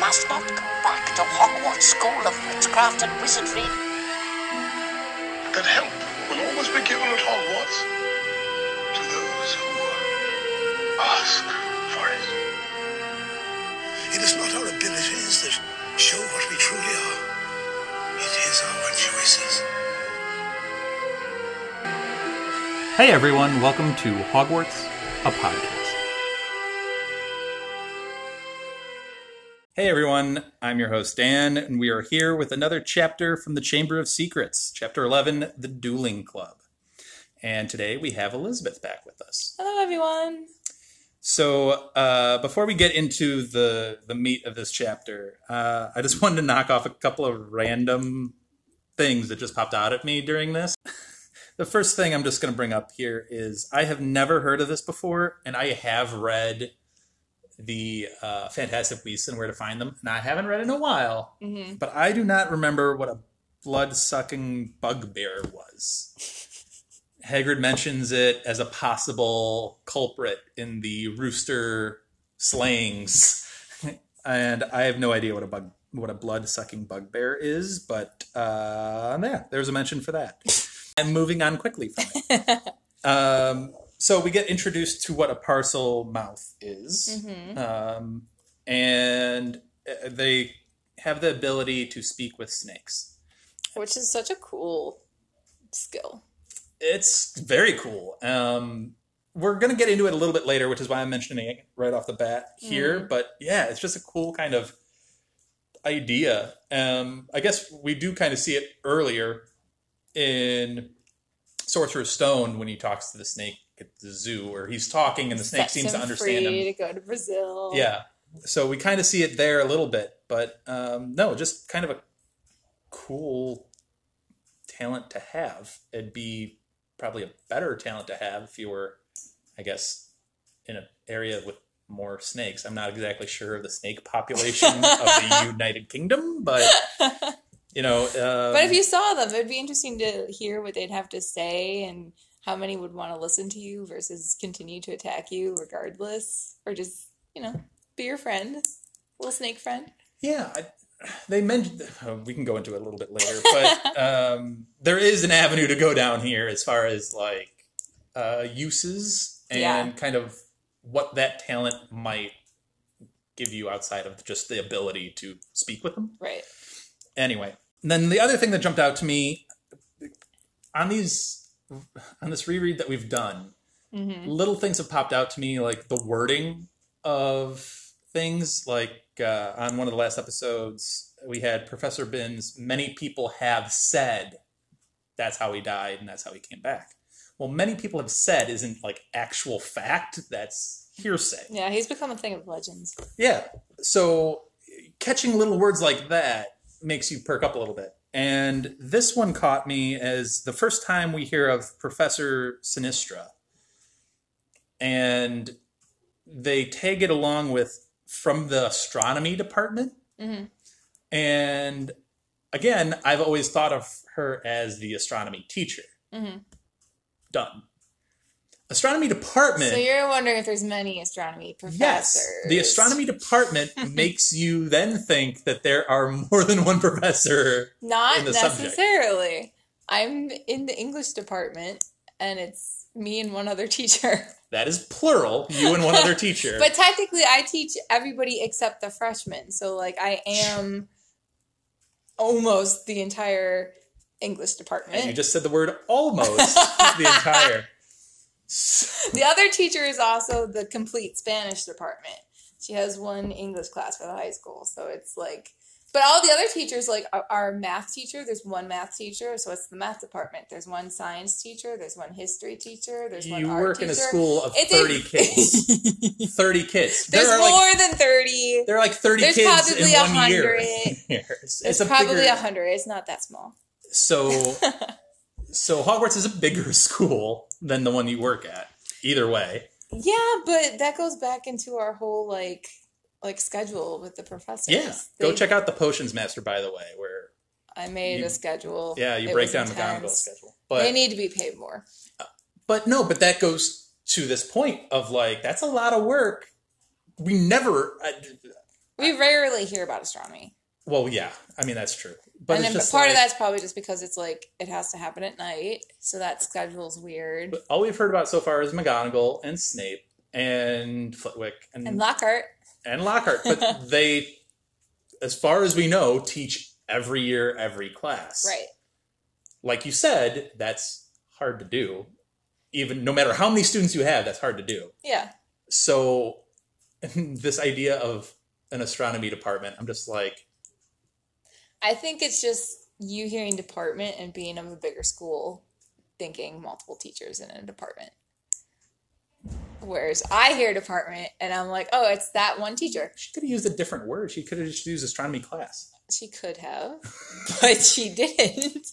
must not go back to Hogwarts School of Witchcraft and Wizardry. That help will always be given at Hogwarts to those who ask for it. It is not our abilities that show what we truly are. It is our choices. Hey everyone, welcome to Hogwarts, a podcast. Hey everyone, I'm your host Dan, and we are here with another chapter from the Chamber of Secrets, Chapter 11, The Dueling Club. And today we have Elizabeth back with us. Hello, everyone. So, uh, before we get into the, the meat of this chapter, uh, I just wanted to knock off a couple of random things that just popped out at me during this. the first thing I'm just going to bring up here is I have never heard of this before, and I have read the uh, Fantastic Beasts and Where to Find Them, and I haven't read it in a while, Mm-hmm. but I do not remember what a blood sucking bugbear was. Hagrid mentions it as a possible culprit in the rooster slayings, and I have no idea what a bug what a blood sucking bugbear is, but uh, yeah, there's a mention for that. I'm moving on quickly from it. um, so we get introduced to what a Parselmouth is, Mm-hmm. um, and uh, they have the ability to speak with snakes. Which is such a cool skill. It's very cool. Um, we're going to get into it a little bit later, which is why I'm mentioning it right off the bat here. But yeah, it's just a cool kind of idea. Um, I guess we do kind of see it earlier in Sorcerer's Stone when he talks to the snake at the zoo, where he's talking and the snake seems to him understand free him. to go to Brazil. Yeah. So we kind of see it there a little bit, but um, no, just kind of a cool talent to have. It'd be probably a better talent to have if you were, I guess, in an area with more snakes. I'm not exactly sure of the snake population of the United Kingdom, but you know. Um, But if you saw them, it'd be interesting to hear what they'd have to say and how many would want to listen to you versus continue to attack you regardless, or just you know be your friend, little snake friend. Yeah, I, they mentioned. oh, we can go into it a little bit later, but um, there is an avenue to go down here as far as like uh, uses and Yeah. kind of what that talent might give you outside of just the ability to speak with them. Right. Anyway, then the other thing that jumped out to me on these on this reread that we've done, Mm-hmm. little things have popped out to me, like the wording of things. Like uh, on one of the last episodes, we had Professor Binns. Many people have said that's how he died and that's how he came back. Well, many people have said isn't like actual fact. That's hearsay. Yeah, he's become a thing of legends. Yeah. So catching little words like that makes you perk up a little bit. And this one caught me as the first time we hear of Professor Sinistra. And they tag it along with from the astronomy department. Mm-hmm. And again, I've always thought of her as the astronomy teacher. Mm-hmm. Done. Astronomy department. So you're wondering if there's many astronomy professors. Yes, the astronomy department makes you then think that there are more than one professor. Not the subject. necessarily. I'm in the English department, and it's me and one other teacher. That is plural. You and one other teacher. But technically, I teach everybody except the freshmen. So, like, I am almost the entire English department. and you just said the word almost the entire. The other teacher is also the complete Spanish department. She has one English class for the high school. So it's like, but all the other teachers, like our, math teacher, there's one math teacher, so it's the math department. There's one science teacher, there's one history teacher, there's one You art work in a teacher. school of It's thirty a- kids. Thirty kids. There's there are more like than 30. there are like thirty There's kids probably in one 100. year. it's, It's, it's a probably a bigger, 100. It's not that small. So, so Hogwarts is a bigger school than the one you work at. Either way, Yeah, but that goes back into our whole like like schedule with the professors. yeah. Go check out the Potions Master, by the way, where I made you- a schedule. yeah you It break down. McGonagall's schedule. But they need to be paid more. Uh, but no, but that goes to this point of like that's a lot of work. We never. I, We rarely hear about astronomy. Well, yeah, I mean that's true. But and it's then just part of that's probably just because it's like it has to happen at night, so that schedule's weird. But all we've heard about so far is McGonagall and Snape and Flitwick and And Lockhart, and Lockhart, but they, as far as we know, teach every year, every class. right? Like you said, that's hard to do. Even no matter how many students you have, that's hard to do. Yeah, So, this idea of an astronomy department, I'm just like, I think it's just you hearing department and being of a bigger school, thinking multiple teachers in a department. Whereas I hear department and I'm like, oh, it's that one teacher. she could have used a different word. She could have just used astronomy class. She could have, but she didn't.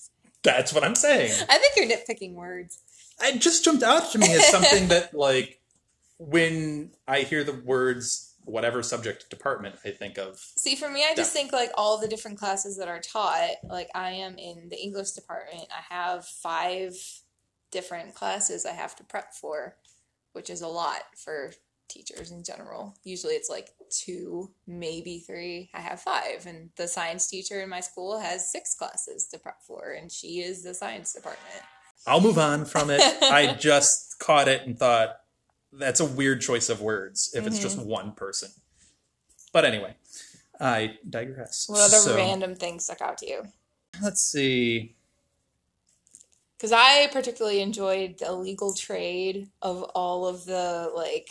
That's what I'm saying. I think you're nitpicking words. it just jumped out to me as something that like when I hear the words whatever subject department, I think of See, for me, I just Yeah. think like all the different classes that are taught. Like I am in the English department. I have five different classes I have to prep for, which is a lot for teachers in general. Usually it's like two, maybe three. I have five, and the science teacher in my school has six classes to prep for, and she is the science department. I'll move on from it. I just caught it and thought that's a weird choice of words if it's Mm-hmm. just one person. But anyway, I digress. What other So, random things stuck out to you? Let's see. because I particularly enjoyed the illegal trade of all of the like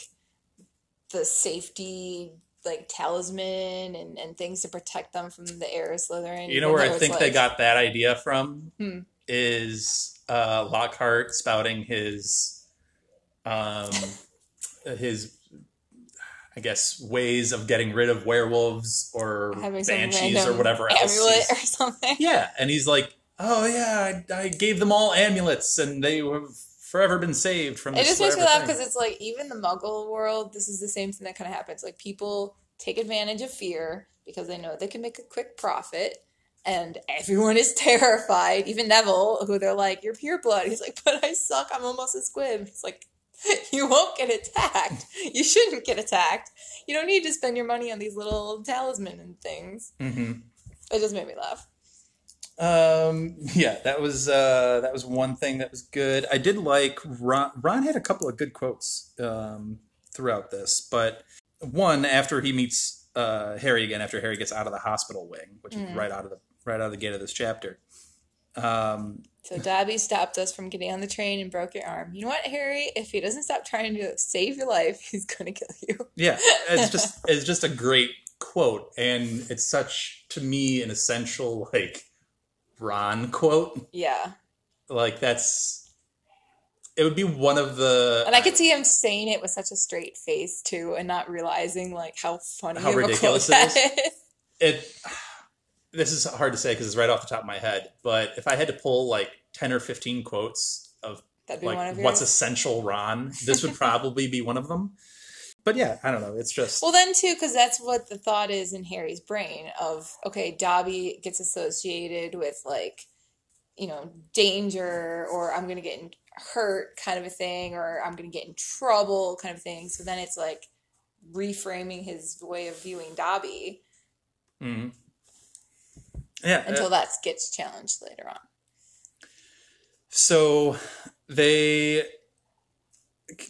the safety like talisman and, and things to protect them from the heir Slytherin. You know where I it's, think they got that idea from Hmm. is uh, Lockhart spouting his um, his I guess ways of getting rid of werewolves or having banshees or whatever else. amulet or something. Yeah, and he's like, "Oh yeah, I, I gave them all amulets, and they have forever been saved from." It just makes me laugh because it's like even the Muggle world. This is the same thing that kind of happens. Like people take advantage of fear because they know they can make a quick profit. And everyone is terrified. Even Neville, who they're like, "You're pure blood." He's like, "But I suck. I'm almost a squib." It's like, you won't get attacked. You shouldn't get attacked. You don't need to spend your money on these little talisman and things. Mhm. It just made me laugh. Um, yeah, that was uh, that was one thing that was good. I did like Ron. Ron had a couple of good quotes um, throughout this, but one after he meets uh, Harry again, after Harry gets out of the hospital wing, which is right out of the right out of the gate of this chapter. Um, So Dobby stopped us from getting on the train and broke your arm. You know what, Harry? If he doesn't stop trying to save your life, he's gonna kill you. yeah, it's just it's just a great quote, and it's such to me an essential like Ron quote. Yeah. Like that's it would be one of the And I could see him saying it with such a straight face too, and not realizing like how funny How ridiculous it that is. it this is hard to say because it's right off the top of my head but if i had to pull like 10 or 15 quotes of That'd be one like of what's essential ron this would probably be one of them but yeah i don't know it's just Well, then too, because that's what the thought is in Harry's brain of okay, Dobby gets associated with like, you know, danger or I'm gonna get in- hurt kind of a thing, or I'm gonna get in trouble kind of thing. So then it's like reframing his way of viewing Dobby Mhm. Yeah until uh, that gets challenged later on. so they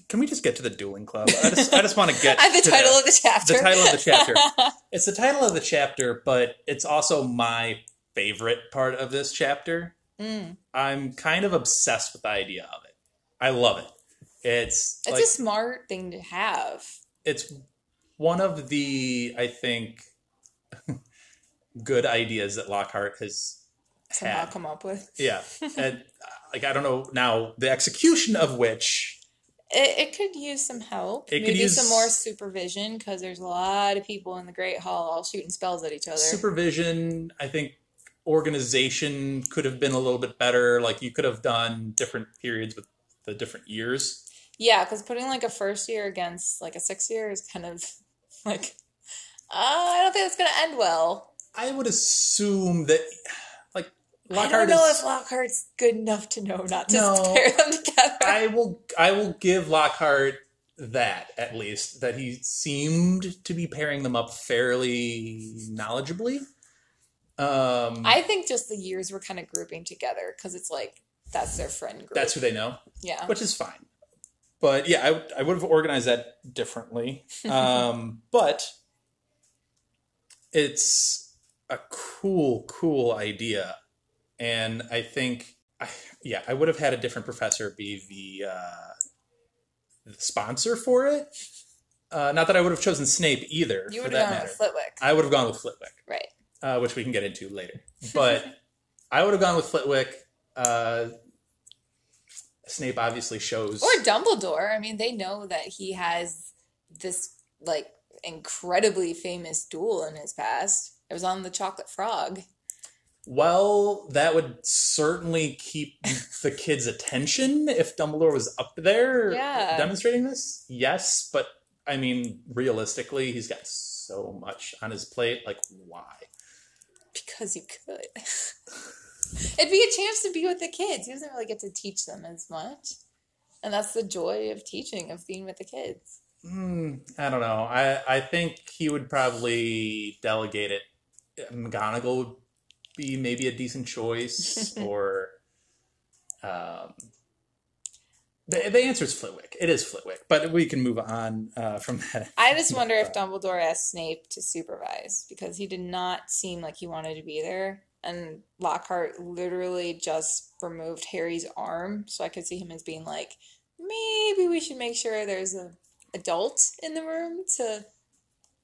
can we just get to the dueling club i just i just want to get the to title that. of the chapter. the title of the chapter it's the title of the chapter but it's also my favorite part of this chapter Mm. I'm kind of obsessed with the idea of it. I love it. It's It's like a smart thing to have. it's one of the I think good ideas that Lockhart has Somehow had. come up with. Yeah, and uh, like I don't know now the execution of which It, it could use some help. It could Maybe use- some more supervision because there's a lot of people in the Great Hall all shooting spells at each other. supervision. I think organization could have been a little bit better. Like you could have done different periods with the different years. yeah, because putting like a first year against like a sixth year is kind of like, uh, I don't think it's going to end well. I would assume that like I Lockhart don't know is. if Lockhart's good enough to know not to No. pair them together. I will I will give Lockhart that at least that he seemed to be pairing them up fairly knowledgeably. Um, I think just the years were kind of grouping together because it's like that's their friend group. that's who they know, yeah. which is fine. But yeah, I, I would have organized that differently. Um, but it's a cool, cool idea. And I think, I, yeah, I would have had a different professor be the, uh, the sponsor for it. Uh, not that I would have chosen Snape either, You for would have that gone matter. with Flitwick, I would have gone with Flitwick right? uh, which we can get into later. But I would have gone with Flitwick. Uh, Snape obviously shows. Or Dumbledore. I mean, they know that he has this like incredibly famous duel in his past. It was on the Chocolate Frog. Well, that would certainly keep the kids' attention if Dumbledore was up there Yeah. demonstrating this. Yes, but I mean, realistically, he's got so much on his plate. Like, why? Because you could. It'd be a chance to be with the kids. He doesn't really get to teach them as much. And that's the joy of teaching, of being with the kids. Hmm, I don't know. I I think he would probably delegate it. McGonagall would be maybe a decent choice, or um, the the answer is Flitwick. It is Flitwick, but we can move on uh, from that. I just wonder if Dumbledore asked Snape to supervise because he did not seem like he wanted to be there. And Lockhart literally just removed Harry's arm, so I could see him as being like, maybe we should make sure there's an adult in the room to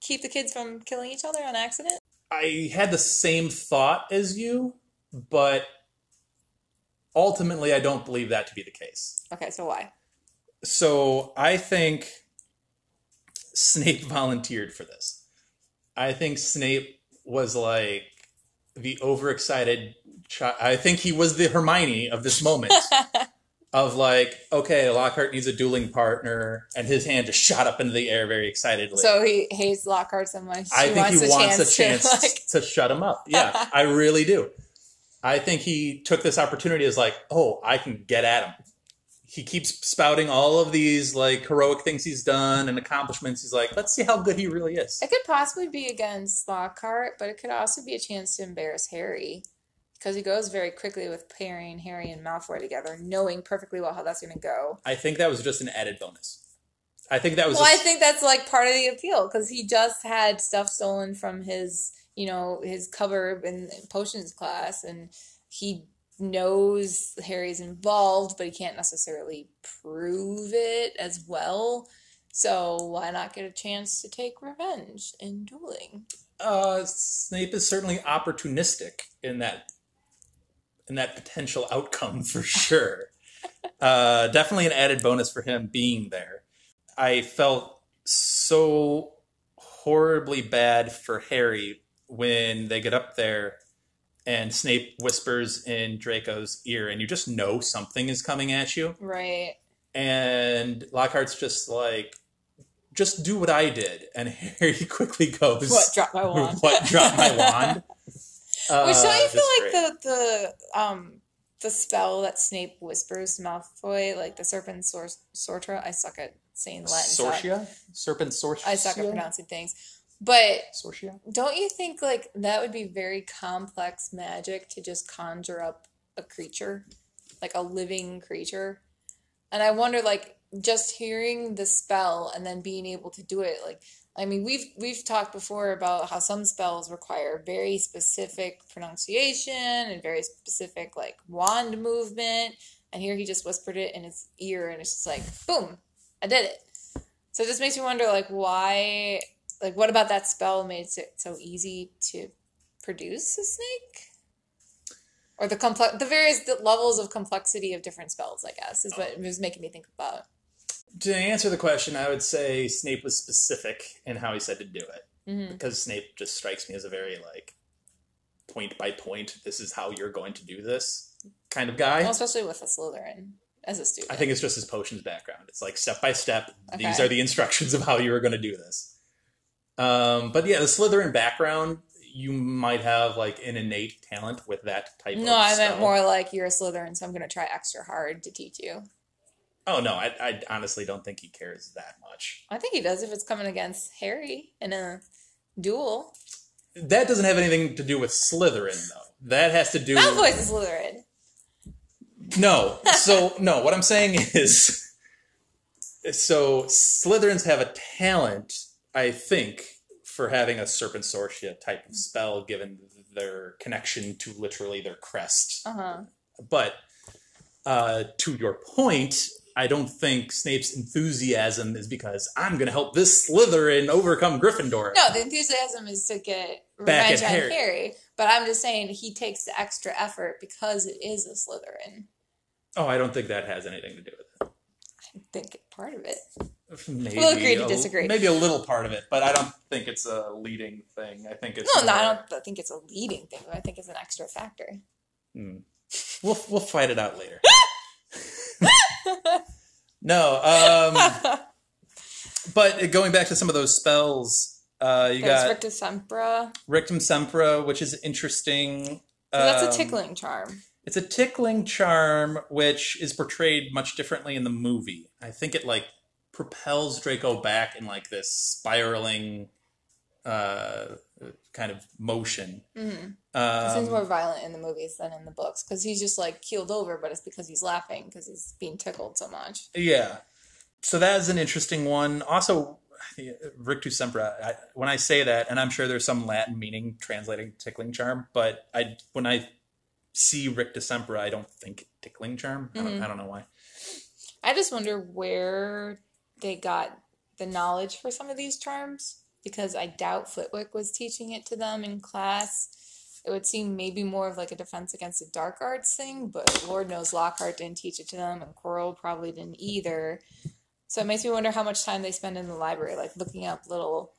keep the kids from killing each other on accident. I had the same thought as you, but ultimately, I don't believe that to be the case. Okay, so why? So I think Snape volunteered for this. I think Snape was like the overexcited child. I think he was the Hermione of this moment. of like, okay, Lockhart needs a dueling partner, and his hand just shot up into the air very excitedly. So he hates Lockhart so much. I think he wants a chance to like. to shut him up. Yeah, I really do. I think he took this opportunity as like, oh, I can get at him. He keeps spouting all of these like heroic things he's done and accomplishments. He's like, let's see how good he really is. It could possibly be against Lockhart, but it could also be a chance to embarrass Harry. Because he goes very quickly with pairing Harry and Malfoy together, knowing perfectly well how that's going to go. I think that was just an added bonus. I think that was. Well, I think that's like part of the appeal because he just had stuff stolen from his, you know, his cover in potions class, and he knows Harry's involved, but he can't necessarily prove it as well. So why not get a chance to take revenge in dueling? uh, Snape is certainly opportunistic in that in that potential outcome for sure. uh, definitely an added bonus for him being there. I felt so horribly bad for Harry when they get up there and Snape whispers in Draco's ear, and you just know something is coming at you. Right. And Lockhart's just like, just do what I did. And Harry quickly goes, What? Drop my wand. what drop my wand? Uh, Which don't you feel like great. the the um the spell that Snape whispers Malfoy, like the serpent sor- sortra? I suck at saying Latin. so Sorcia? Serpent Sorcia? I suck at pronouncing things. But Sorcia? don't you think like that would be very complex magic to just conjure up a creature, like a living creature? And I wonder, like, just hearing the spell and then being able to do it, like, I mean, we've we've talked before about how some spells require very specific pronunciation and very specific like wand movement, and here he just whispered it in his ear, and it's just like, boom, I did it. So it just makes me wonder, like, why, like, what about that spell made it so easy to produce a snake? Or the complex, the various levels of complexity of different spells, I guess, is what oh. was making me think about. To answer the question, I would say Snape was specific in how he said to do it. Mhm. Because Snape just strikes me as a very, like, point by point, this is how you're going to do this kind of guy. Well, especially with a Slytherin as a student. I think it's just his potions background. It's like step by step. These are the instructions of how you are going to do this. Um, but yeah, the Slytherin background, you might have like an innate talent with that type of no, I meant more like you're a Slytherin, so I'm going to try extra hard to teach you. Oh no, I, I honestly don't think he cares that much. I think he does if it's coming against Harry in a duel. That doesn't have anything to do with Slytherin, though. That has to do. Malfoy's a Slytherin. No. So no, what I'm saying is, so Slytherins have a talent, I think, for having a Serpensortia type of spell, given their connection to literally their crest. Uh huh. But uh, to your point, I don't think Snape's enthusiasm is because I'm going to help this Slytherin overcome Gryffindor. No, the enthusiasm is to get Back revenge on Harry. Harry. But I'm just saying he takes the extra effort because it is a Slytherin. Oh, I don't think that has anything to do with it. I think part of it. Maybe We'll agree to a- disagree. Maybe a little part of it, but I don't think it's a leading thing. I think it's No, no, I don't think it's a leading thing. I think it's an extra factor. Hmm. We'll we'll fight it out later. no, um, but going back to some of those spells, uh, you There's got Rictusempra. Rictum Sempra, which is interesting. So that's Um, a tickling charm. It's a tickling charm, which is portrayed much differently in the movie. I think it like propels Draco back in like this spiraling uh, kind of motion. Mm-hmm. Um, seems more violent in the movies than in the books because he's just like keeled over, but it's because he's laughing because he's being tickled so much. Yeah. So that is an interesting one. Also, Rictusempra. I, when I say that, and I'm sure there's some Latin meaning translating tickling charm, but I when I see Rictusempra, I don't think tickling charm. I, don't, I don't know why. I just wonder where they got the knowledge for some of these charms because I doubt Flitwick was teaching it to them in class. It would seem maybe more of like a defense against the dark arts thing, but Lord knows Lockhart didn't teach it to them, and Quirrell probably didn't either. So it makes me wonder how much time they spend in the library, like looking up little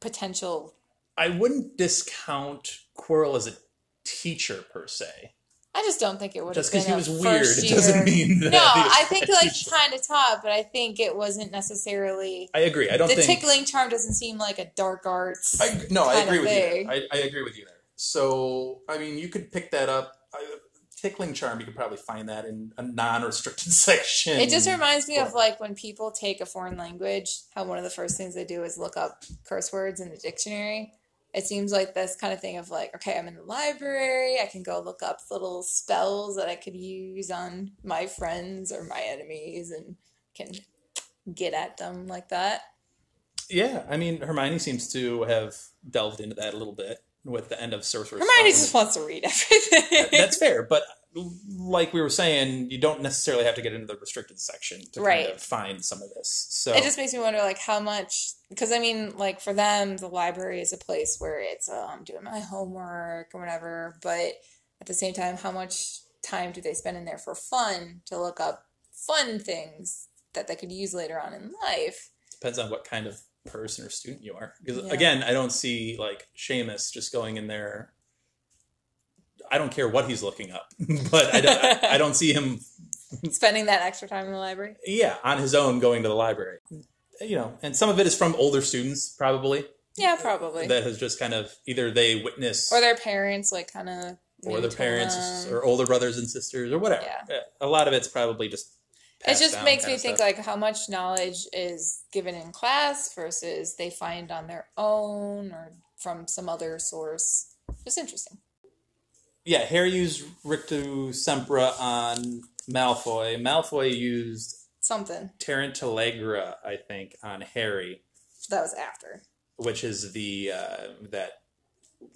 potential. I wouldn't discount Quirrell as a teacher per se. I just don't think it would Just because he was weird it doesn't mean that. No, I think like kind of taught, but I think it wasn't necessarily I agree. I don't the think. tickling charm doesn't seem like a dark arts. I, no, I agree with you. thing. There. I, I agree with you there. So, I mean, you could pick that up. I, tickling charm, you could probably find that in a non-restricted section. It just reminds me of like when people take a foreign language, how one of the first things they do is look up curse words in the dictionary. It seems like this kind of thing of like, okay, I'm in the library, I can go look up little spells that I could use on my friends or my enemies and can get at them like that. Yeah, I mean, Hermione seems to have delved into that a little bit with the end of Sorcerer's Hermione Stone. just wants to read everything. That's fair, but like we were saying, you don't necessarily have to get into the restricted section to Right. kind of find some of this. So it just makes me wonder like how much because i mean like for them the library is a place where it's oh, i'm doing my homework or whatever but at the same time how much time do they spend in there for fun to look up fun things that they could use later on in life depends on what kind of person or student you are. Because Yeah. again, I don't see like Seamus just going in there. I don't care what he's looking up, but I don't, I, I don't see him, spending that extra time in the library yeah, on his own going to the library. You know, and some of it is from older students, probably yeah probably that has just kind of either they witness or their parents like kind of or their parents or older brothers and sisters or whatever. Yeah. A lot of it's probably just. it just makes me think stuff. like how much knowledge is given in class versus they find on their own or from some other source just interesting yeah, Harry used Rictu Sempra on Malfoy. Malfoy used something Tarantallegra, I think, on Harry, that was after which is the uh, that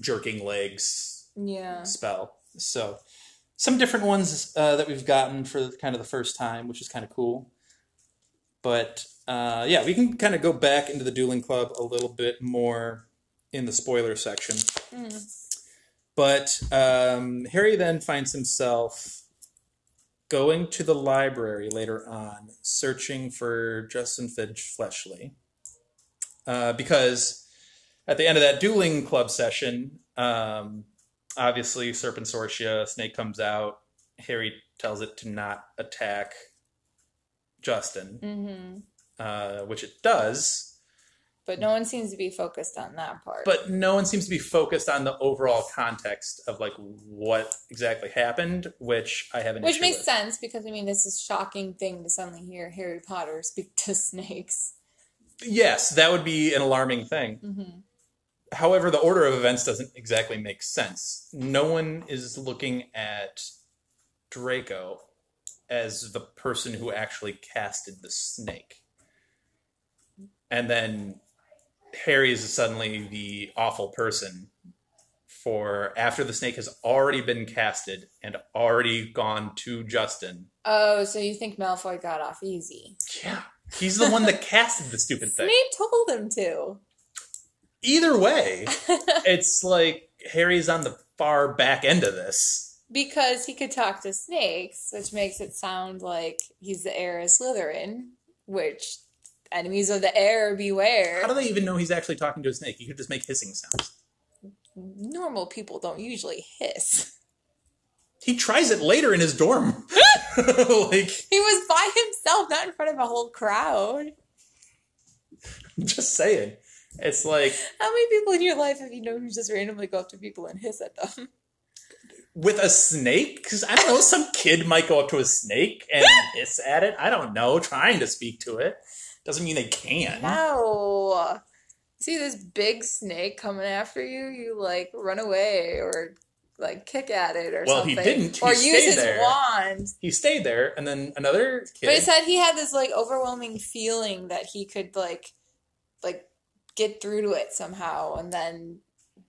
jerking legs yeah spell. So some different ones uh, that we've gotten for kind of the first time, which is kind of cool. But uh, yeah, we can kind of go back into the dueling club a little bit more in the spoiler section. But um, Harry then finds himself going to the library later on, searching for Justin Finch-Fletchley. Uh, because at the end of that dueling club session, um, obviously Serpensortia, Snake comes out. Harry tells it to not attack Justin, mm-hmm. uh, which it does. But no one seems to be focused on that part. but no one seems to be focused on the overall context of like what exactly happened, which I haven't. which makes with. sense because I mean, this is a shocking thing to suddenly hear Harry Potter speak to snakes. Yes, that would be an alarming thing. hmm However, the order of events doesn't exactly make sense. No one is looking at Draco as the person who actually casted the snake. And then Harry is suddenly the awful person for after the snake has already been casted and already gone to Justin. Oh, so you think Malfoy got off easy? Yeah. He's the one that casted the stupid thing. Snape told him to. Either way, it's like Harry's on the far back end of this. because he could talk to snakes, which makes it sound like he's the heir of Slytherin, which enemies of the heir beware. How do they even know he's actually talking to a snake? He could just make hissing sounds. Normal people don't usually hiss. He tries it later in his dorm. like, He was by himself, not in front of a whole crowd. just saying. It's like How many people in your life have you known who just randomly go up to people and hiss at them? with a snake? Because I don't know, some kid might go up to a snake and hiss at it. I don't know, trying to speak to it. Doesn't mean they can. No. See this big snake coming after you, you like run away or like kick at it or Well, he something. didn't. He or use his there. wand. He stayed there, and then another kid. But it said he had this like overwhelming feeling that he could like like get through to it somehow and then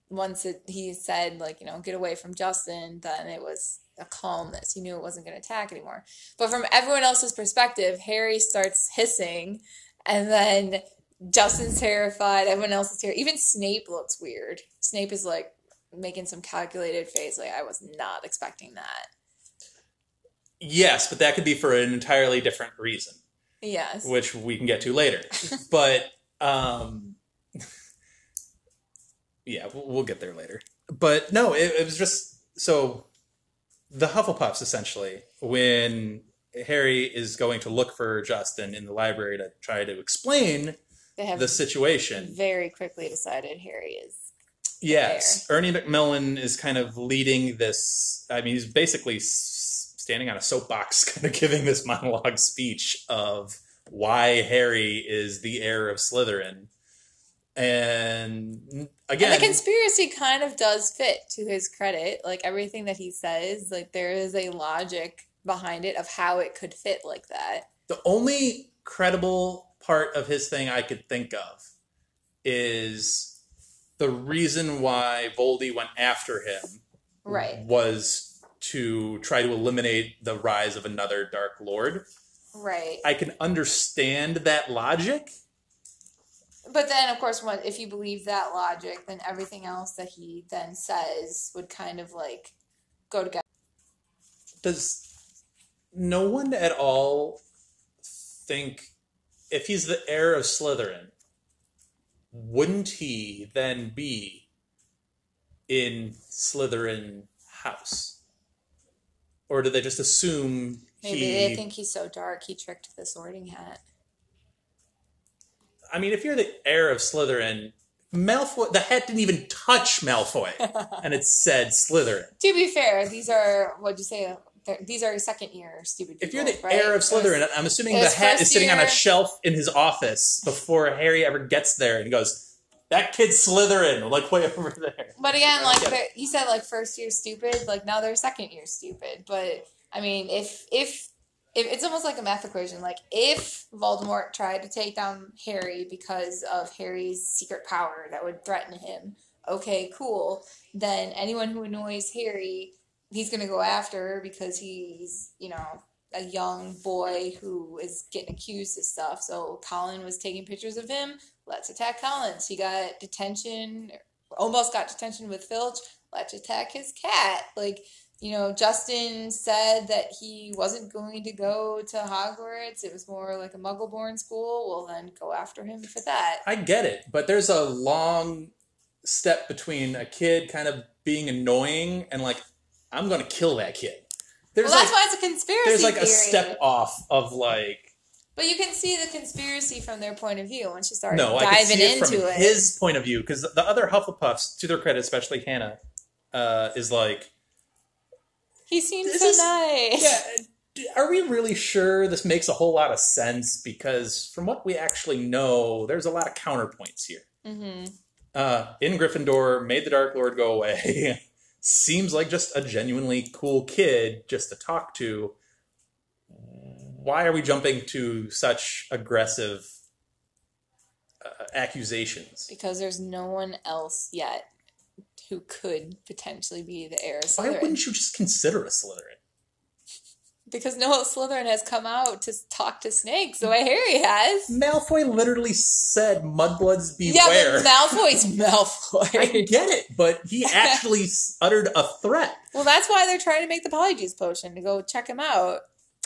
once it, he said like you know get away from Justin then it was a calmness he knew it wasn't going to attack anymore but from everyone else's perspective Harry starts hissing and then Justin's terrified everyone else is terrified even Snape looks weird Snape is like making some calculated face like I was not expecting that yes, but that could be for an entirely different reason. yes which we can get to later. but um, yeah, we'll, we'll get there later. But no, it, it was just so the Hufflepuffs essentially when Harry is going to look for Justin in the library to try to explain the situation. very quickly decided Harry is Yes, Ernie Macmillan is kind of leading this. I mean, he's basically standing on a soapbox, kind of giving this monologue speech of why Harry is the heir of Slytherin. And again, And the conspiracy kind of does fit to his credit. Like everything that he says, like there is a logic behind it of how it could fit like that. the only credible part of his thing I could think of is the reason why Voldy went after him Right. was to try to eliminate the rise of another Dark Lord. Right. I can understand that logic. But then of course if you believe that logic, then everything else that he then says would kind of like go together. Does no one at all think if he's the heir of Slytherin, wouldn't he then be in Slytherin house? Or do they just assume Maybe he they think he's so dark he tricked the sorting hat. I mean, if you're the heir of Slytherin, Malfoy the hat didn't even touch Malfoy. and it said Slytherin. To be fair, these are what'd you say? These are second year stupid people. If you're the right? heir of Slytherin, I'm assuming the hat is sitting on a shelf in his office before Harry ever gets there and he goes, That kid's Slytherin, like way over there. But again, like he said, like first year stupid. Like now they're second year stupid. But I mean, if if if it's almost like a math equation. Like if Voldemort tried to take down Harry because of Harry's secret power that would threaten him, okay, cool. Then anyone who annoys Harry, he's gonna go after because he's you know a young boy who is getting accused of stuff. So Colin was taking pictures of him. Let's attack Collins. He got detention, almost got detention with Filch. Let's attack his cat. Like, you know, Justin said that he wasn't going to go to Hogwarts. It was more like a muggle born school. Well, then go after him for that. I get it, but there's a long step between a kid kind of being annoying and like, I'm gonna kill that kid. There's well, that's like why it's a conspiracy there's like theory. a step off of like But you can see the conspiracy from their point of view once you start No, I can diving see it into from it. his point of view because the other Hufflepuffs, to their credit, especially Hannah, uh, is like, he seems so is- nice. yeah. Are we really sure this makes a whole lot of sense? Because from what we actually know, there's a lot of counterpoints here. hmm uh, in Gryffindor, made the Dark Lord go away. Seems like just a genuinely cool kid just to talk to. Why are we jumping to such aggressive uh, accusations? Because there's no one else yet who could potentially be the heir of Why wouldn't you just consider a Slytherin? Because no Slytherin has come out to talk to snakes the way Harry has. Malfoy literally said, "Mudbloods beware." Yeah, but Malfoy's Malfoy. I get it, but he actually uttered a threat. well, that's why they're trying to make the Polyjuice potion to go check him out.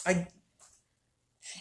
I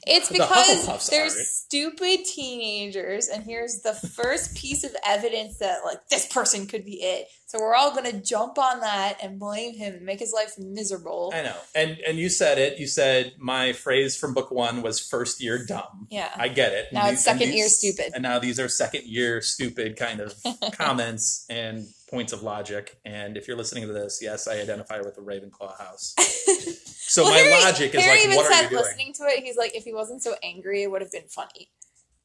It's because Hufflepuffs they're stupid teenagers, and here's the first piece of evidence that like this person could be it. So we're all gonna jump on that and blame him and make his life miserable. I know, and and you said it. You said my phrase from book one was first year dumb. Yeah. I get it. Now And it's these- second year stupid. and now these are second year stupid kind of comments and points of logic. And if you're listening to this, yes, I identify with the Ravenclaw house. So Well, my Harry- logic is Harry like, even what are you doing? listening to it, he's like, if he wasn't so angry, it would have been funny.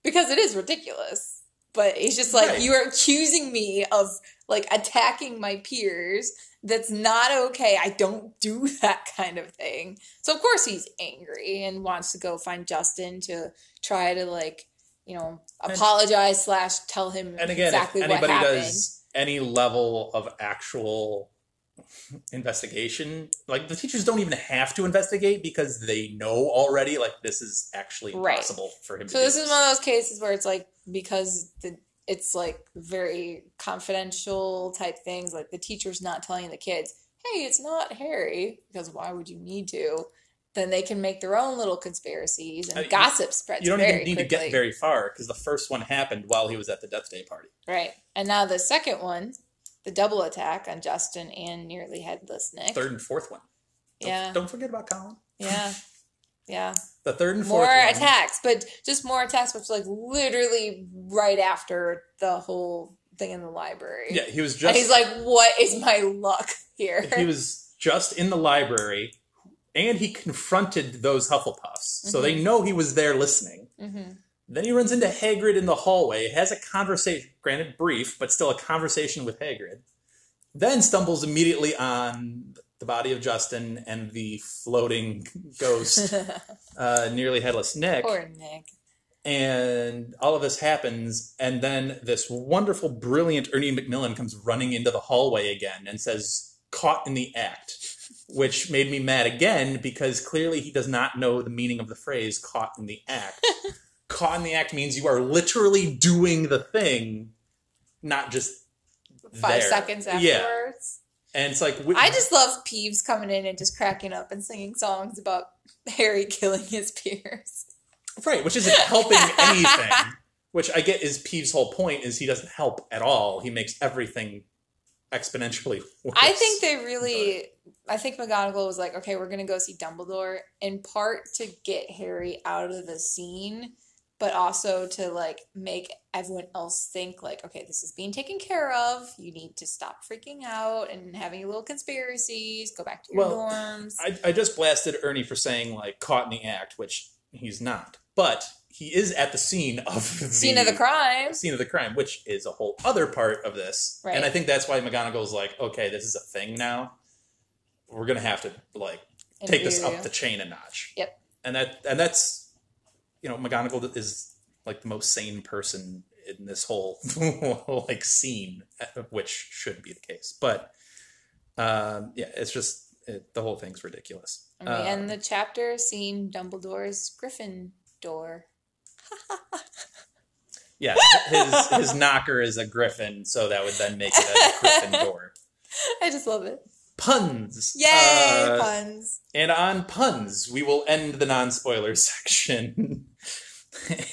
Because it is ridiculous. But he's just like, Right. you are accusing me of like attacking my peers. That's not okay. I don't do that kind of thing. So of course he's angry and wants to go find Justin to try to like, you know, And- apologize slash tell him And again, exactly if what anybody happened. does any level of actual investigation, like the teachers don't even have to investigate because they know already, like this is actually Right. impossible for him. So this is one of those cases where it's like because the it's like very confidential type things. Like the teacher's not telling the kids, "Hey, it's not Harry," because why would you need to? Then they can make their own little conspiracies and Uh, gossip spreads. You don't even need to quickly. get very far because the first one happened while he was at the Death Day party. right. And now the second one, the double attack on Justin and nearly headless Nick. Third and fourth one. Don't, Yeah. Don't forget about Colin. Yeah, yeah. The third and more fourth one. attacks, but just more attacks, which like literally right after the whole thing in the library. Yeah, he was And just. he's like, "What is my luck here?" he was just in the library, and he confronted those Hufflepuffs, so they know he was there listening. Mhm. Then he runs into Hagrid in the hallway, has a conversation, granted brief, but still a conversation with Hagrid. Then stumbles immediately on the body of Justin and the floating ghost, uh, nearly headless Nick. Poor Nick. and all of this happens and then this wonderful brilliant ernie macmillan comes running into the hallway again and says caught in the act which made me mad again because clearly he does not know the meaning of the phrase caught in the act caught in the act means you are literally doing the thing not just Five there. seconds yeah afterwards. and it's like I just love Peeves coming in and just cracking up and singing songs about Harry killing his peers. Right, which isn't helping anything. Which I get is Peeves' whole point is he doesn't help at all. He makes everything exponentially worse. I think they really. I think McGonagall was like, okay, we're gonna go see Dumbledore in part to get Harry out of the scene, but also to like make everyone else think like, okay, this is being taken care of. You need to stop freaking out and having little conspiracies. Go back to your Well, dorms. I, I just blasted Ernie for saying like caught in the act, which he's not. But he is at the scene of the Scene of the crime. Scene of the crime, which is a whole other part of this. Right. And I think that's why McGonagall's like, okay, this is a thing now. We're gonna have to like take this up the chain a notch. Yep. And that and that's you know, McGonagall is like the most sane person in this whole like scene, which should be the case. But um, yeah, it's just it, the whole thing's ridiculous. And we Uh, end the chapter seeing Dumbledore's Griffin door. yeah, his his knocker is a griffin, so that would then make it a griffin door. I just love it. Puns. Yay, Uh, puns. And on puns, we will end the non spoiler section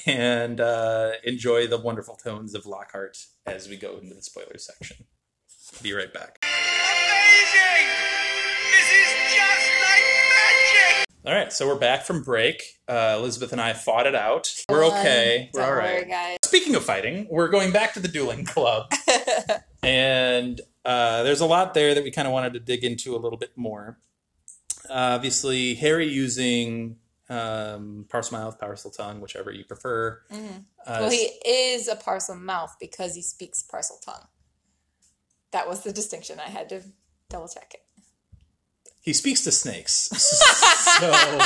and uh, enjoy the wonderful tones of Lockhart as we go into the spoiler section. Be right back. All right, so we're back from break. Uh, Elizabeth and I fought it out. We're okay. We're all right. guys. Speaking of fighting, we're going back to the dueling club, and uh, there's a lot there that we kind of wanted to dig into a little bit more. Uh, obviously, Harry using um, Parselmouth, parcel tongue, whichever you prefer. Uh, Mm-hmm. well, he is a Parselmouth because he speaks Parseltongue. That was the distinction. I had to double check it. He speaks to snakes. so,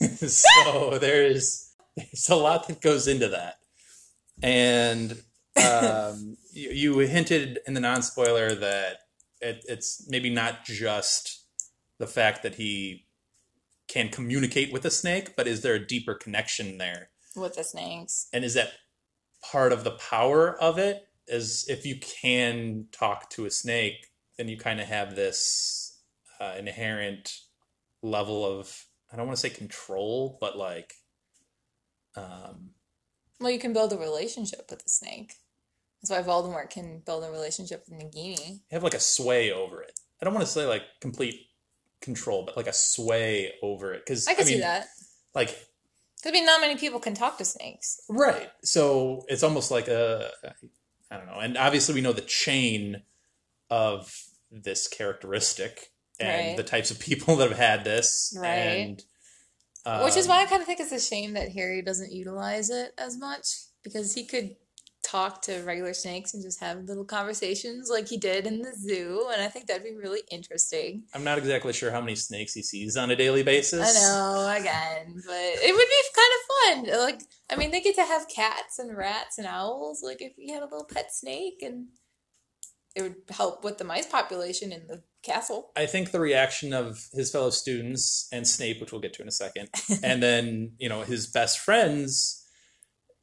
so there's there's a lot that goes into that, and um, you, you hinted in the non spoiler that it, it's maybe not just the fact that he can communicate with a snake, but is there a deeper connection there? with the snakes. And is that part of the power of it? Is if you can talk to a snake, then you kind of have this uh, inherent level of I don't want to say control, but like um, Well, you can build a relationship with the snake. That's why Voldemort can build a relationship with Nagini. you have like a sway over it. I don't want to say like complete control, but like a sway over it. Because I can mean, see that. Like I mean, not many people can talk to snakes. Right. So it's almost like a, I don't know. And obviously, we know the chain of this characteristic and Right. the types of people that have had this. Right. And, Which is um, why I kind of think it's a shame that Harry doesn't utilize it as much because he could talk to regular snakes and just have little conversations like he did in the zoo, and I think that'd be really interesting. I'm not exactly sure how many snakes he sees on a daily basis. I know, again, but it would be kind of fun. Like, I mean, they get to have cats and rats and owls. Like, if you had a little pet snake, and it would help with the mice population in the castle. I think the reaction of his fellow students and Snape, which we'll get to in a second, and then, you know, his best friends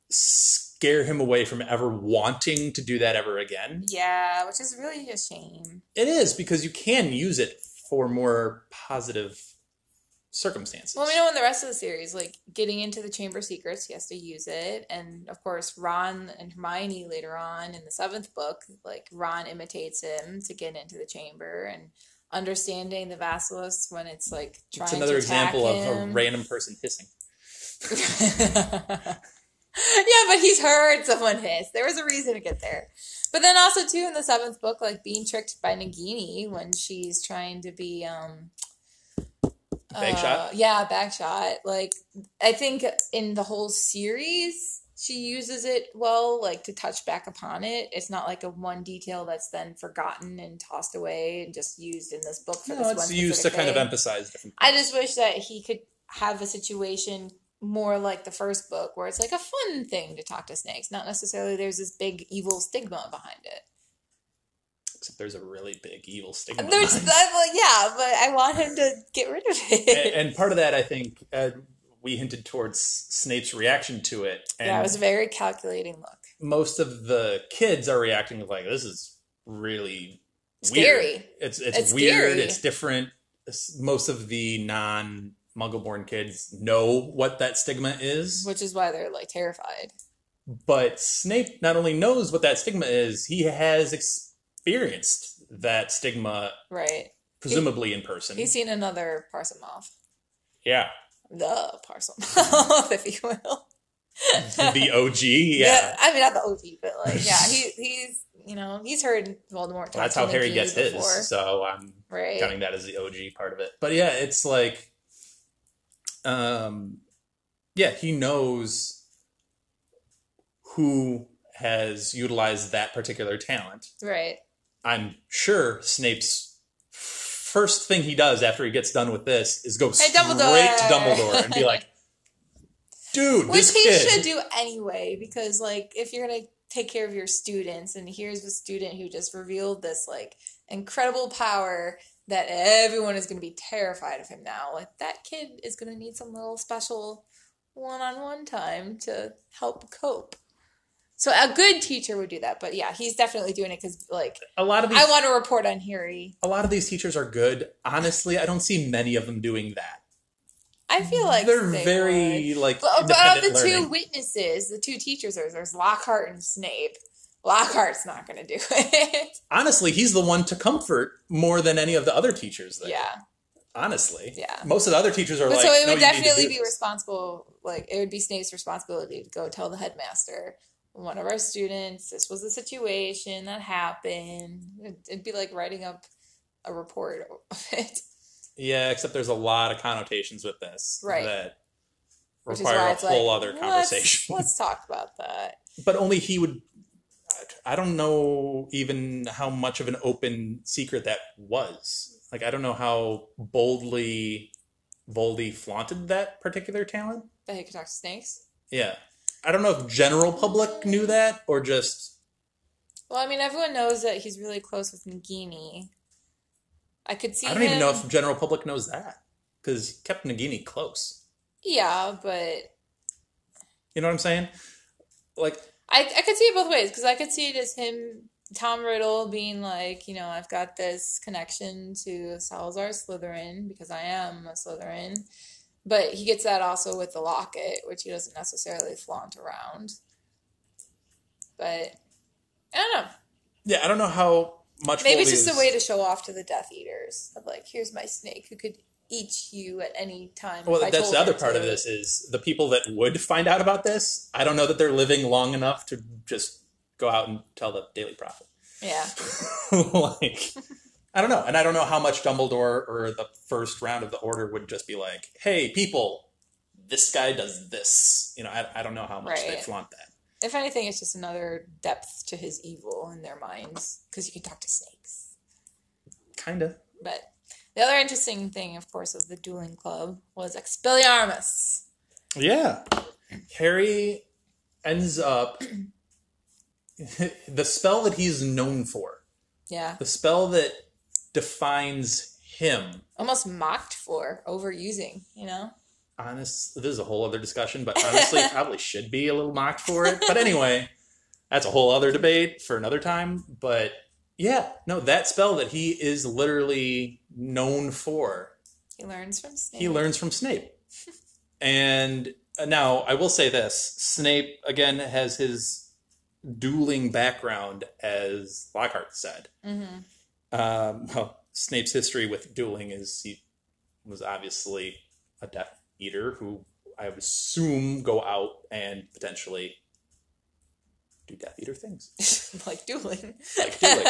scare him away from ever wanting to do that ever again. Yeah, which is really a shame. It is because you can use it for more positive circumstances. Well, we know in the rest of the series, like getting into the Chamber Secrets, he has to use it, and of course, Ron and Hermione later on in the seventh book, like Ron imitates him to get into the chamber, and understanding the Basilisk when it's like trying it's another example of a random person hissing. yeah, but he's heard someone hiss. There was a reason to get there. But then also too in the seventh book, like being tricked by Nagini when she's trying to be um Bag uh, shot? Yeah, back shot. Like I think in the whole series she uses it well, like to touch back upon it. It's not like a one detail that's then forgotten and tossed away and just used in this book for No, this it's one. used to kind of emphasize different. I just wish that he could have a situation more like the first book where it's like a fun thing to talk to snakes, not necessarily there's this big evil stigma behind it. Except there's a really big evil stigma. There's behind it. that, like, yeah, but I want him to get rid of it. and, and part of that, I think, uh, we hinted towards Snape's reaction to it, and yeah, it was a very calculating look. most of the kids are reacting like, "This is really Scary. Weird. It's it's, It's weird. scary. It's different. Most of the non Muggle-born kids know what that stigma is, Which is why they're like terrified. but Snape not only knows what that stigma is, he has experienced that stigma, Right. presumably in person. He's seen another Parselmouth. yeah, The Parselmouth, if you will. the OG. Yeah. I mean not the OG, but like yeah, he he's you know, he's heard Voldemort talk That's how Harry gets before. his. So I'm Right. counting that as the OG part of it. But yeah, it's like, um, yeah, he knows who has utilized that particular talent. Right. I'm sure Snape's first thing he does after he gets done with this is go Hey, straight Dumbledore. to Dumbledore and be like, "Dude, Which he kid." should do anyway, because like if you're gonna take care of your students, and here's a student who just revealed this like incredible power that everyone is gonna be terrified of him now. Like that kid is gonna need some little special one-on-one time to help cope. So a good teacher would do that, but yeah, he's definitely doing it because like a lot of these, I want to report on Harry. a lot of these teachers are good. Honestly, I don't see many of them doing that. I feel like They're they very would. like But, but of the independent two witnesses, the two teachers, there's, there's Lockhart and Snape. Lockhart's not going to do it. honestly, he's the one to comfort more than any of the other teachers there. yeah. Honestly, Yeah. Most of the other teachers are But like, so it would to definitely be this." responsible. Like it would be Snape's responsibility to go tell the headmaster, one of our students, this was the situation that happened. It'd, be like writing up a report of it, Yeah, except there's a lot of connotations with this Right. that require a whole like other let's- conversation. Let's, talk about that. but only he would. I don't know even how much of an open secret that was. Like, I don't know how boldly Voldy flaunted that particular talent. That he could talk to snakes. Yeah, I don't know if general public knew that or just Well, I mean, everyone knows that he's really close with Nagini. I could see. I don't even know if general public knows that because he kept Nagini close. Yeah, but You know what I'm saying? Like, I, I could see it both ways because I could see it as him, Tom Riddle, being like, you know, I've got this connection to Salazar Slytherin because I am a Slytherin. But he gets that also with the locket, which he doesn't necessarily flaunt around. But I don't know. yeah, I don't know how much. Maybe it's just is- a way to show off to the Death Eaters of like, here's my snake who could eat you at any time. Well, that's the other her part of this is the people that would find out about this. I don't know that they're living long enough to just go out and tell the Daily Prophet. Yeah. like, I don't know, and I don't know how much Dumbledore or the first round of the Order would just be like, "Hey, people, this guy does this." You know, I, I don't know how much they flaunt that. If anything, it's just another depth to his evil in their minds because you can talk to snakes. Kinda. But the other interesting thing, of course, of the dueling club was Expelliarmus. Yeah. Harry ends up the spell that he's known for, Yeah, the spell that defines him. almost mocked for overusing. You know, Honest, this is a whole other discussion, but honestly, probably should be a little mocked for it. But anyway, that's a whole other debate for another time. But yeah, no, that spell that he is literally known for he learns from Snape. he learns from Snape. And uh, now I will say this Snape, again, has his dueling background, as Lockhart said. hmm Um, well, Snape's history with dueling is he was obviously a Death Eater who I would assume go out and potentially do Death Eater things. like dueling. Like dueling.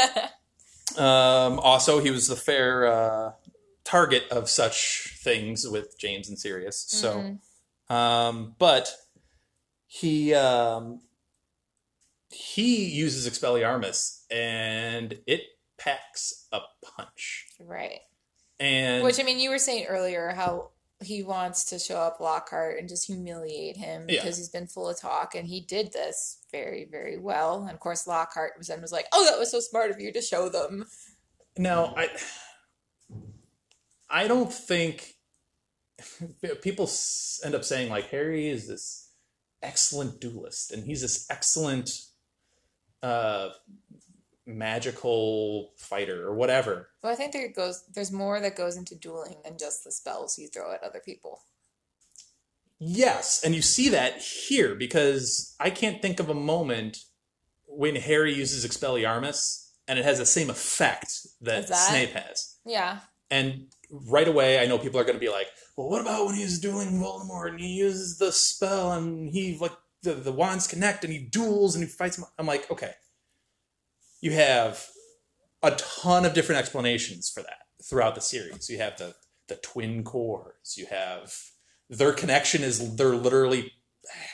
Um, also, he was the fair uh, target of such things with James and Sirius. So, um, but he um, he uses Expelliarmus, and it packs a punch. right. And Which I mean, you were saying earlier how he wants to show up Lockhart and just humiliate him Yeah. because he's been full of talk, and he did this very, very well. And of course, Lockhart was then was like, "Oh, that was so smart of you to show them." Now, I I don't think people end up saying like Harry is this excellent duelist and he's this excellent uh magical fighter or whatever. So I think there goes there's more that goes into dueling than just the spells you throw at other people. Yes, and you see that here because I can't think of a moment when Harry uses Expelliarmus and it has the same effect that, that? Snape has. Yeah, And right away, I know people are going to be like, "Well, what about when he's dueling Voldemort and he uses the spell and he like the the wands connect and he duels and he fights?" him?" I'm like, okay, you have a ton of different explanations for that throughout the series. You have the the twin cores. You have their connection is they're literally,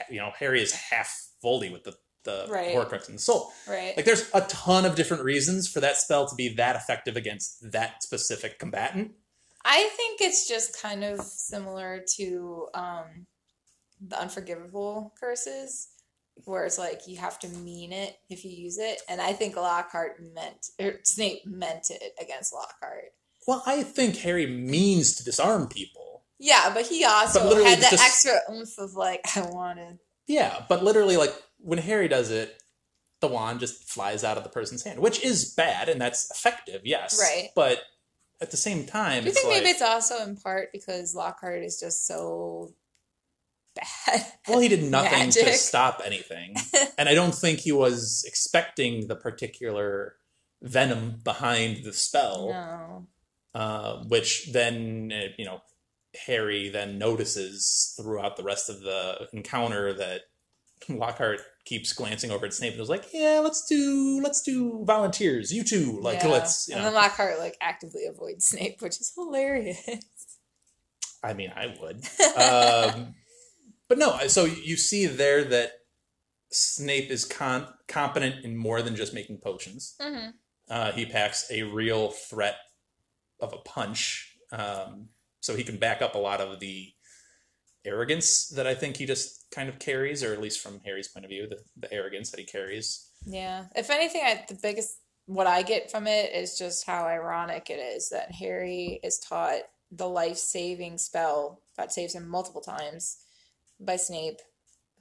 you know, Harry is half Voldy with the the Right. Horcrux and the soul. right. Like there's a ton of different reasons for that spell to be that effective against that specific combatant. I think it's just kind of similar to um, the unforgivable curses, where it's like you have to mean it if you use it, and I think Lockhart meant or Snape meant it against Lockhart. Well, I think Harry means to disarm people. Yeah, but he also But had the just- extra oomph of like I wanted. Yeah, but literally, like when Harry does it, the wand just flies out of the person's hand, which is bad and that's effective, yes. Right. But at the same time, Do you think like, maybe it's also in part because Lockhart is just so bad? well, he did nothing to stop anything, and I don't think he was expecting the particular venom behind the spell. No. uh, which then uh, you know Harry then notices throughout the rest of the encounter that Lockhart keeps glancing over at Snape and was like, "Yeah, let's do let's do volunteers. You too. like Yeah. let's." You and then Lockhart like actively avoids Snape, which is hilarious. I mean, I would. um, but no, so you see there that Snape is con- competent in more than just making potions. hmm Uh, he packs a real threat of a punch, um, so he can back up a lot of the arrogance that I think he just kind of carries, or at least from Harry's point of view, the, the arrogance that he carries. Yeah. If anything, I, the biggest what I get from it is just how ironic it is that Harry is taught the life saving spell that saves him multiple times by Snape,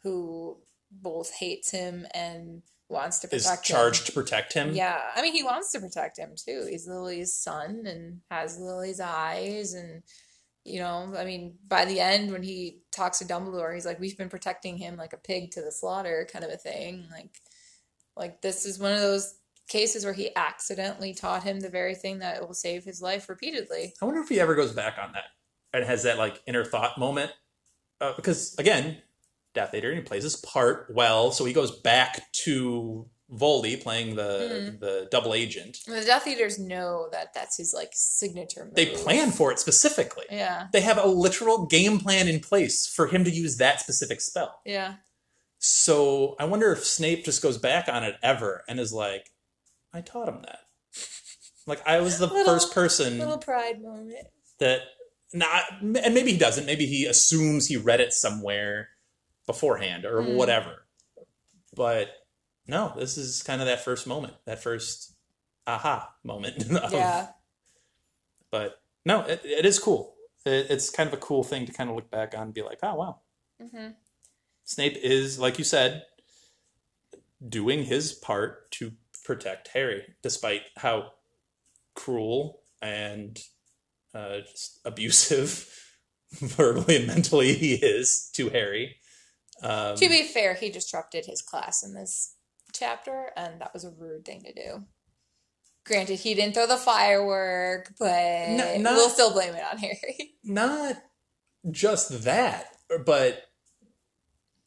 who both hates him and wants to protect Is charged him. to protect him. Yeah, I mean, he wants to protect him too. He's Lily's son and has Lily's eyes, and you know, I mean, by the end when he talks to Dumbledore, he's like, "We've been protecting him like a pig to the slaughter," kind of a thing. Like, like this is one of those cases where he accidentally taught him the very thing that will save his life repeatedly. I wonder if he ever goes back on that and has that like inner thought moment. Uh, because again, Death Eater, he plays his part well, so he goes back to Voldy playing the the double agent. The Death Eaters know that that's his like signature move. They plan for it specifically. Yeah, They have a literal game plan in place for him to use that specific spell. yeah. So I wonder if Snape just goes back on it ever and is like, I taught him that. Like I was the Little- first person Little pride moment. that not and maybe he doesn't. Maybe he assumes he read it somewhere beforehand or Mm. whatever. But no this is kind of that first moment that first aha moment. of- Yeah. but no it, it is cool. It, it's kind of a cool thing to kind of look back on and be like oh wow. Hmm snape is like you said doing his part to protect harry despite how cruel and uh, just abusive verbally and mentally he is to harry um, To be fair, he disrupted his class in this chapter, and that was a rude thing to do. Granted, he didn't throw the firework, but No, not- we'll still blame it on Harry. not just that, but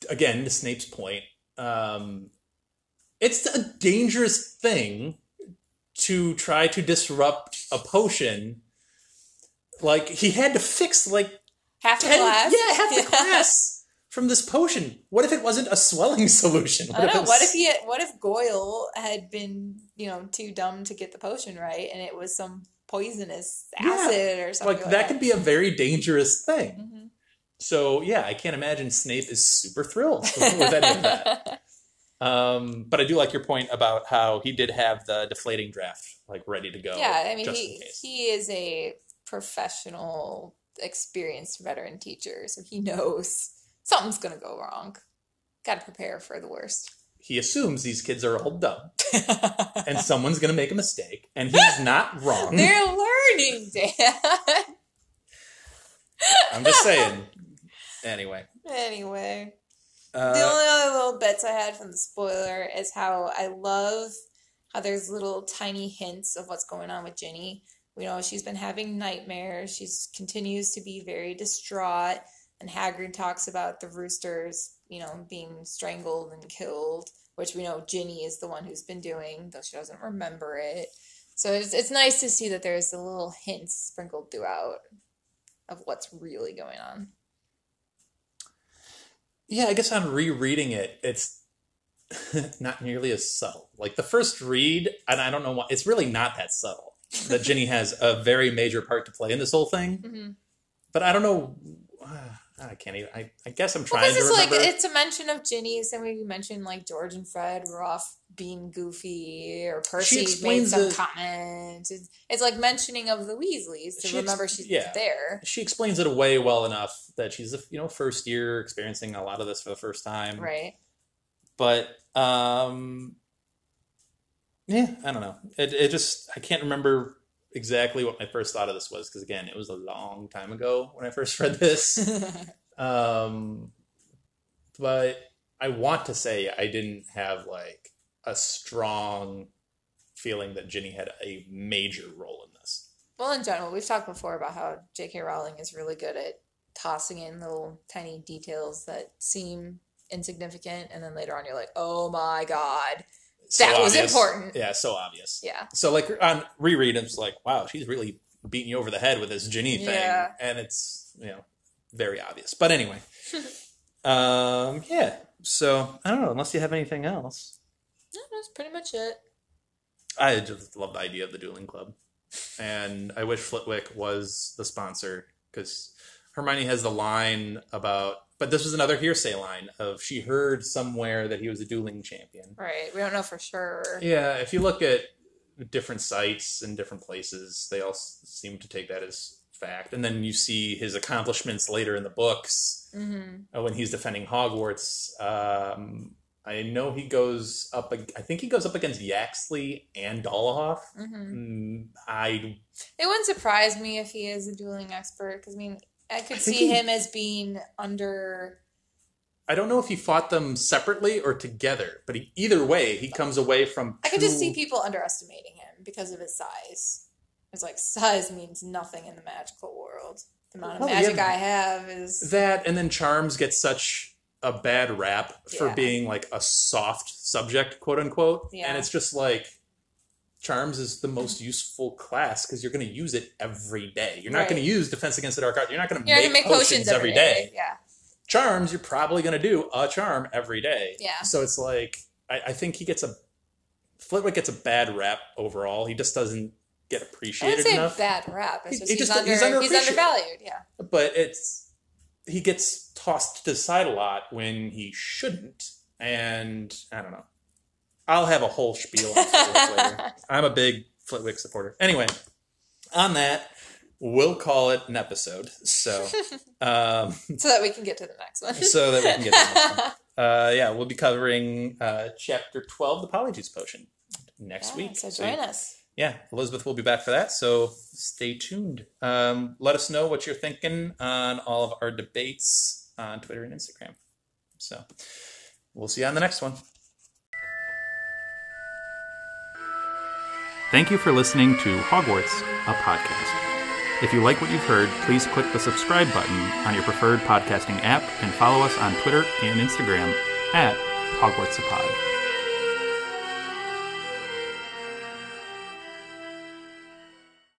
again, to Snape's point, um, it's a dangerous thing to try to disrupt a potion. Like he had to fix like Half the ten, class. yeah, half the class from this potion. What if it wasn't a swelling solution? I don't know. it What if he? Had, what if Goyle had been, you know, too dumb to get the potion right, and it was some poisonous Yeah. acid or something like like, that could be a very dangerous thing. Mhm. So yeah, I can't imagine Snape is super thrilled with any of that. Um, but I do like your point about how he did have the deflating draft like ready to go. yeah, I mean, he he is a professional, experienced veteran teacher, so he knows something's gonna go wrong. Got to prepare for the worst. He assumes these kids are all dumb and someone's going to make a mistake, and he's not wrong. They're learning, Dad. I'm just saying. Anyway, anyway. uh, the only other little bits I had from the spoiler is how I love how there's little tiny hints of what's going on with Ginny. We know she's been having nightmares. She's continues to be very distraught, and Hagrid talks about the roosters, you know, being strangled and killed, which we know Ginny is the one who's been doing, though she doesn't remember it. So it's it's nice to see that there's a little hints sprinkled throughout of what's really going on. yeah, I guess on rereading it, it's not nearly as subtle. Like the first read, and I don't know why, it's really not that subtle. That Ginny has a very major part to play in this whole thing. Mm-hmm. But I don't know. I can't even. I, I guess I'm trying because to it's remember. like it's a mention of Ginny. Same way you mentioned like George and Fred were off being goofy, or Percy made some the- comment. It's, it's like mentioning of the Weasleys to She ex- remember she's yeah. there. she explains it away well enough that she's a you know first year experiencing a lot of this for the first time. Right. But um, yeah, I don't know. It it just I can't remember exactly what my first thought of this was because again, it was a long time ago when I first read this. um, but I want to say I didn't have like a strong feeling that Ginny had a major role in this. Well, in general, we've talked before about how J.K. Rowling is really good at tossing in little tiny details that seem insignificant, and then later on you're like, oh my god, So That was obvious. important. Yeah, so obvious. yeah. So like on reread, it's like, wow, she's really beating you over the head with this Ginny thing, Yeah. and it's you know very obvious. But anyway, um, yeah. So I don't know unless you have anything else. No, that's pretty much it. I just love the idea of the dueling club, and I wish Flitwick was the sponsor because Hermione has the line about. But this was another hearsay line of she heard somewhere that he was a dueling champion. Right. We don't know for sure. Yeah, if you look at different sites and different places, they all seem to take that as fact. And then you see his accomplishments later in the books Mm-hmm. uh, when he's defending Hogwarts. Um, I know he goes up. I think he goes up against Yaxley and Dolohov. Mm-hmm. Mm, I It wouldn't surprise me if he is a dueling expert because I mean I could I see he- him as being under. I don't know if he fought them separately or together, but he, either way, he comes away from. I could just see people underestimating him because of his size. It's like size means nothing in the magical world. The amount of magic yeah. I have is that and then charms get such a bad rap for Yeah. being like a soft subject quote unquote Yeah. and it's just like charms is the most useful class because you're going to use it every day you're not Right. going to use defense against the dark arts you're not going to make, potions, potions every day. Yeah, charms you're probably going to do a charm every day Yeah. so it's like I, I think he gets a flitwick gets a bad rap overall he just doesn't get appreciated I wouldn't say enough bad rap. It's He- just, he he's, just- under, he's he's, undervalued. Yeah, but it's he gets tossed to the side a lot when he shouldn't, and I don't know. I'll have a whole spiel on Flitwick later. I'm a big Flitwick supporter. Anyway, on that, we'll call it an episode. So, um, so that we can get to the next one. so that we can get to the next one. Uh, yeah, we'll be covering uh, chapter 12, the Polyjuice Potion, next Yeah, week. So So join us. yeah, Elizabeth will be back for that. So stay tuned. Um, let us know what you're thinking on all of our debates on Twitter and Instagram. So we'll see you on the next one. Thank you for listening to Hogwarts, a podcast. If you like what you've heard, please click the subscribe button on your preferred podcasting app and follow us on Twitter and Instagram at Hogwarts Pod.